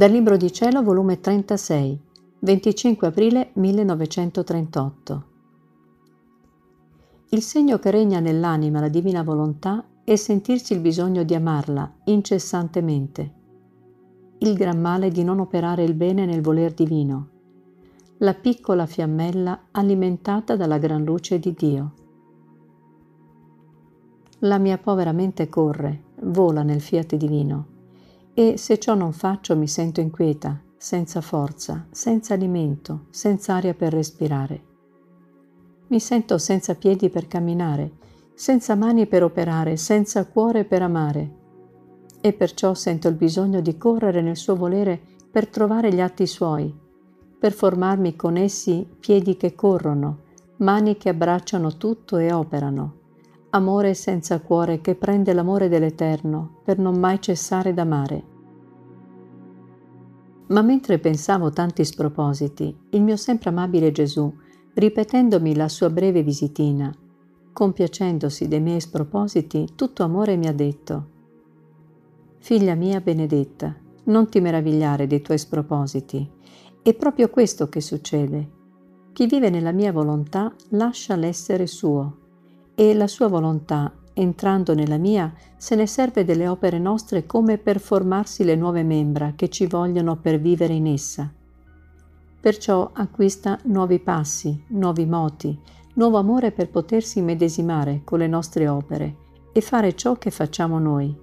Dal Libro di Cielo, volume 36, 25 aprile 1938. Il segno che regna nell'anima la divina volontà è sentirsi il bisogno di amarla incessantemente. Il gran male di non operare il bene nel voler divino. La piccola fiammella alimentata dalla gran luce di Dio. La mia povera mente corre, vola nel fiat divino e se ciò non faccio mi sento inquieta, senza forza, senza alimento, senza aria per respirare. Mi sento senza piedi per camminare, senza mani per operare, senza cuore per amare. E perciò sento il bisogno di correre nel suo volere per trovare gli atti suoi, per formarmi con essi piedi che corrono, mani che abbracciano tutto e operano, amore senza cuore che prende l'amore dell'Eterno per non mai cessare d'amare. Ma mentre pensavo tanti spropositi, il mio sempre amabile Gesù, ripetendomi la sua breve visitina, compiacendosi dei miei spropositi, tutto amore mi ha detto, Figlia mia benedetta, non ti meravigliare dei tuoi spropositi, è proprio questo che succede. Chi vive nella mia volontà lascia l'essere suo e la sua volontà, entrando nella mia, se ne serve delle opere nostre come per formarsi le nuove membra che ci vogliono per vivere in essa. Perciò acquista nuovi passi, nuovi moti, nuovo amore per potersi medesimare con le nostre opere e fare ciò che facciamo noi.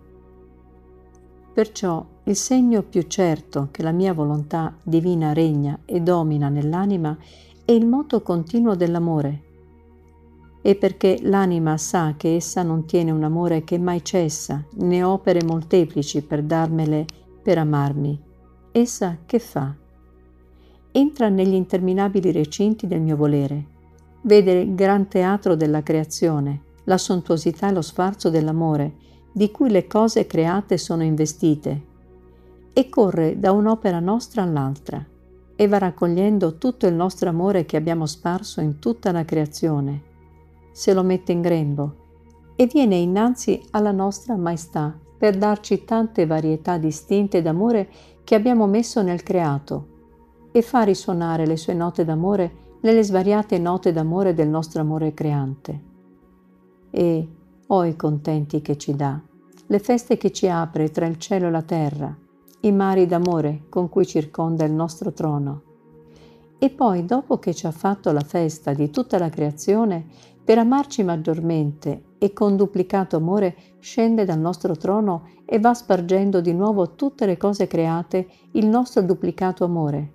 Perciò il segno più certo che la mia volontà divina regna e domina nell'anima è il moto continuo dell'amore e perché l'anima sa che essa non tiene un amore che mai cessa, né opere molteplici per darmele per amarmi. Essa che fa? Entra negli interminabili recinti del mio volere, vede il gran teatro della creazione, la sontuosità e lo sfarzo dell'amore, di cui le cose create sono investite, e corre da un'opera nostra all'altra, e va raccogliendo tutto il nostro amore che abbiamo sparso in tutta la creazione, se lo mette in grembo e viene innanzi alla nostra maestà per darci tante varietà distinte d'amore che abbiamo messo nel creato e fa risuonare le sue note d'amore nelle svariate note d'amore del nostro amore creante. E, oh i contenti che ci dà, le feste che ci apre tra il cielo e la terra, i mari d'amore con cui circonda il nostro trono. E poi, dopo che ci ha fatto la festa di tutta la creazione, per amarci maggiormente e con duplicato amore scende dal nostro trono e va spargendo di nuovo tutte le cose create il nostro duplicato amore.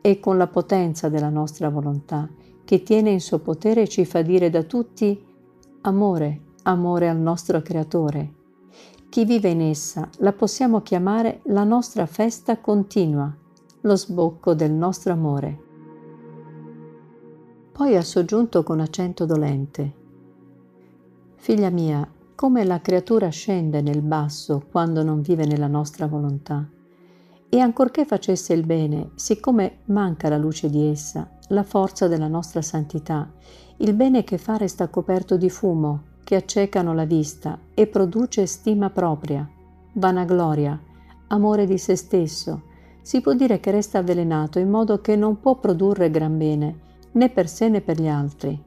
E con la potenza della nostra volontà, che tiene in suo potere, ci fa dire da tutti amore, amore al nostro Creatore. Chi vive in essa la possiamo chiamare la nostra festa continua, lo sbocco del nostro amore. Poi ha soggiunto con accento dolente. Figlia mia, come la creatura scende nel basso quando non vive nella nostra volontà. E ancorché facesse il bene, siccome manca la luce di essa, la forza della nostra santità, il bene che fa resta coperto di fumo, che accecano la vista e produce stima propria, vanagloria, amore di se stesso. Si può dire che resta avvelenato in modo che non può produrre gran bene, né per sé né per gli altri.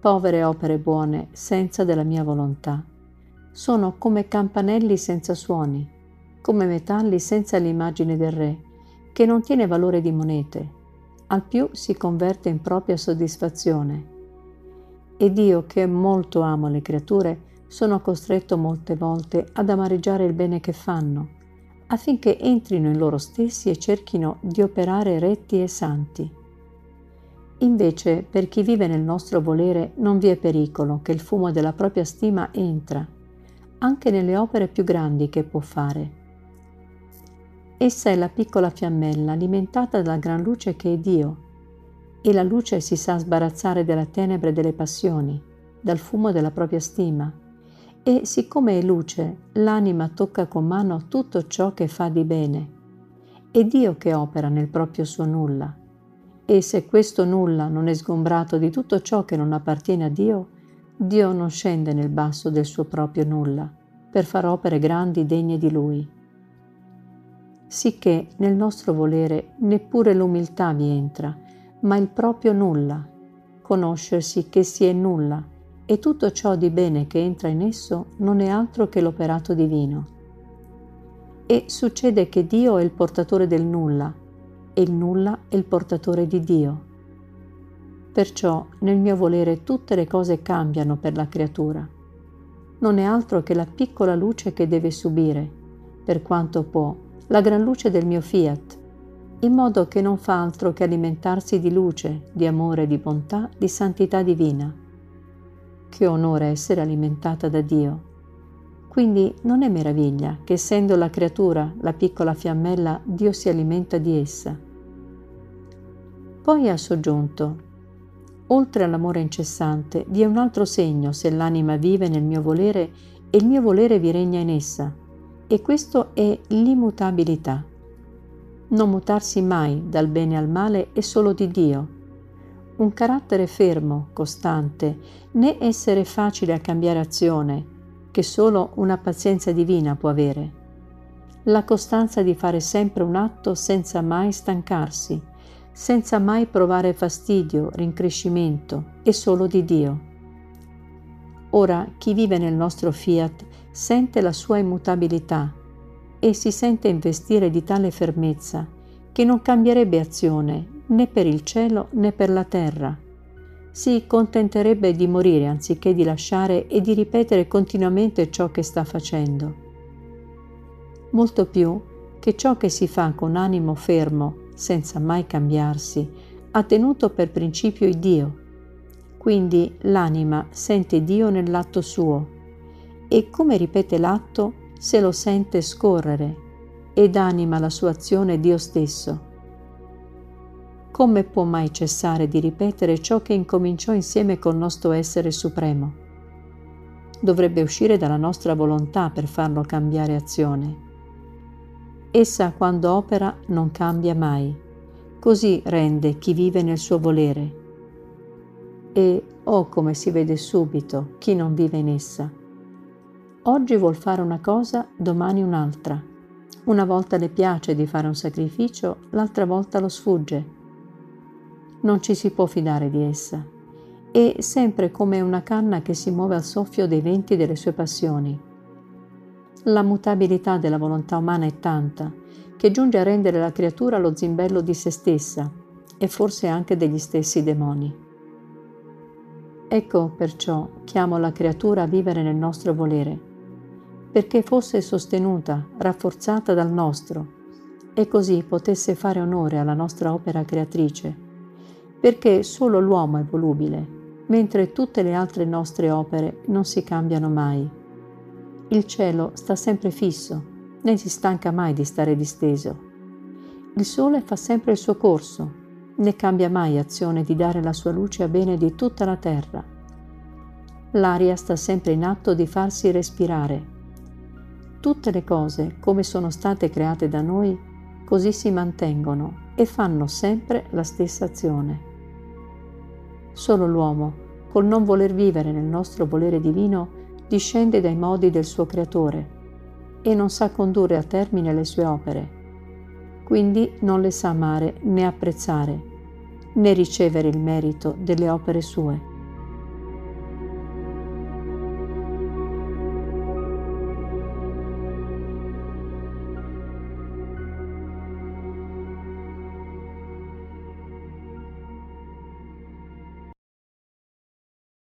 Povere opere buone senza della mia volontà. Sono come campanelli senza suoni, come metalli senza l'immagine del re, che non tiene valore di monete, al più si converte in propria soddisfazione. Ed io che molto amo le creature, sono costretto molte volte ad amareggiare il bene che fanno, affinché entrino in loro stessi e cerchino di operare retti e santi. Invece, per chi vive nel nostro volere non vi è pericolo che il fumo della propria stima entra, anche nelle opere più grandi che può fare. Essa è la piccola fiammella alimentata dalla gran luce che è Dio, e la luce si sa sbarazzare dalla tenebre delle passioni, dal fumo della propria stima, e siccome è luce, l'anima tocca con mano tutto ciò che fa di bene. È Dio che opera nel proprio suo nulla e se questo nulla non è sgombrato di tutto ciò che non appartiene a Dio, Dio non scende nel basso del suo proprio nulla per far opere grandi degne di Lui. sicché nel nostro volere neppure l'umiltà vi entra, ma il proprio nulla, conoscersi che si è nulla, e tutto ciò di bene che entra in esso non è altro che l'operato divino. E succede che Dio è il portatore del nulla, e il nulla è il portatore di Dio. Perciò nel mio volere tutte le cose cambiano per la creatura. Non è altro che la piccola luce che deve subire, per quanto può, la gran luce del mio fiat, in modo che non fa altro che alimentarsi di luce, di amore, di bontà, di santità divina. Che onore essere alimentata da Dio. Quindi non è meraviglia che essendo la creatura, la piccola fiammella, Dio si alimenta di essa. Poi ha soggiunto, oltre all'amore incessante, vi è un altro segno se l'anima vive nel mio volere e il mio volere vi regna in essa, e questo è l'immutabilità. Non mutarsi mai dal bene al male è solo di Dio. Un carattere fermo, costante, né essere facile a cambiare azione, che solo una pazienza divina può avere. La costanza di fare sempre un atto senza mai stancarsi, senza mai provare fastidio, rincrescimento, è solo di Dio. Ora chi vive nel nostro fiat sente la sua immutabilità e si sente investire di tale fermezza che non cambierebbe azione né per il cielo né per la terra. Si contenterebbe di morire anziché di lasciare e di ripetere continuamente ciò che sta facendo. Molto più che ciò che si fa con animo fermo senza mai cambiarsi, ha tenuto per principio il Dio. Quindi l'anima sente Dio nell'atto suo e come ripete l'atto se lo sente scorrere ed anima la sua azione Dio stesso. Come può mai cessare di ripetere ciò che incominciò insieme col nostro essere supremo? Dovrebbe uscire dalla nostra volontà per farlo cambiare azione Essa quando opera non cambia mai, così rende chi vive nel suo volere. E oh come si vede subito chi non vive in essa. Oggi vuol fare una cosa, domani un'altra. Una volta le piace di fare un sacrificio, l'altra volta lo sfugge. Non ci si può fidare di essa. È sempre come una canna che si muove al soffio dei venti delle sue passioni la mutabilità della volontà umana è tanta che giunge a rendere la creatura lo zimbello di se stessa e forse anche degli stessi demoni. Ecco perciò chiamo la creatura a vivere nel nostro volere, perché fosse sostenuta, rafforzata dal nostro, e così potesse fare onore alla nostra opera creatrice, perché solo l'uomo è volubile, mentre tutte le altre nostre opere non si cambiano mai. Il cielo sta sempre fisso, né si stanca mai di stare disteso. Il sole fa sempre il suo corso, né cambia mai azione di dare la sua luce a bene di tutta la terra. L'aria sta sempre in atto di farsi respirare. Tutte le cose, come sono state create da noi, così si mantengono e fanno sempre la stessa azione. Solo l'uomo, col non voler vivere nel nostro volere divino, discende dai modi del suo creatore e non sa condurre a termine le sue opere. Quindi non le sa amare né apprezzare, né ricevere il merito delle opere sue.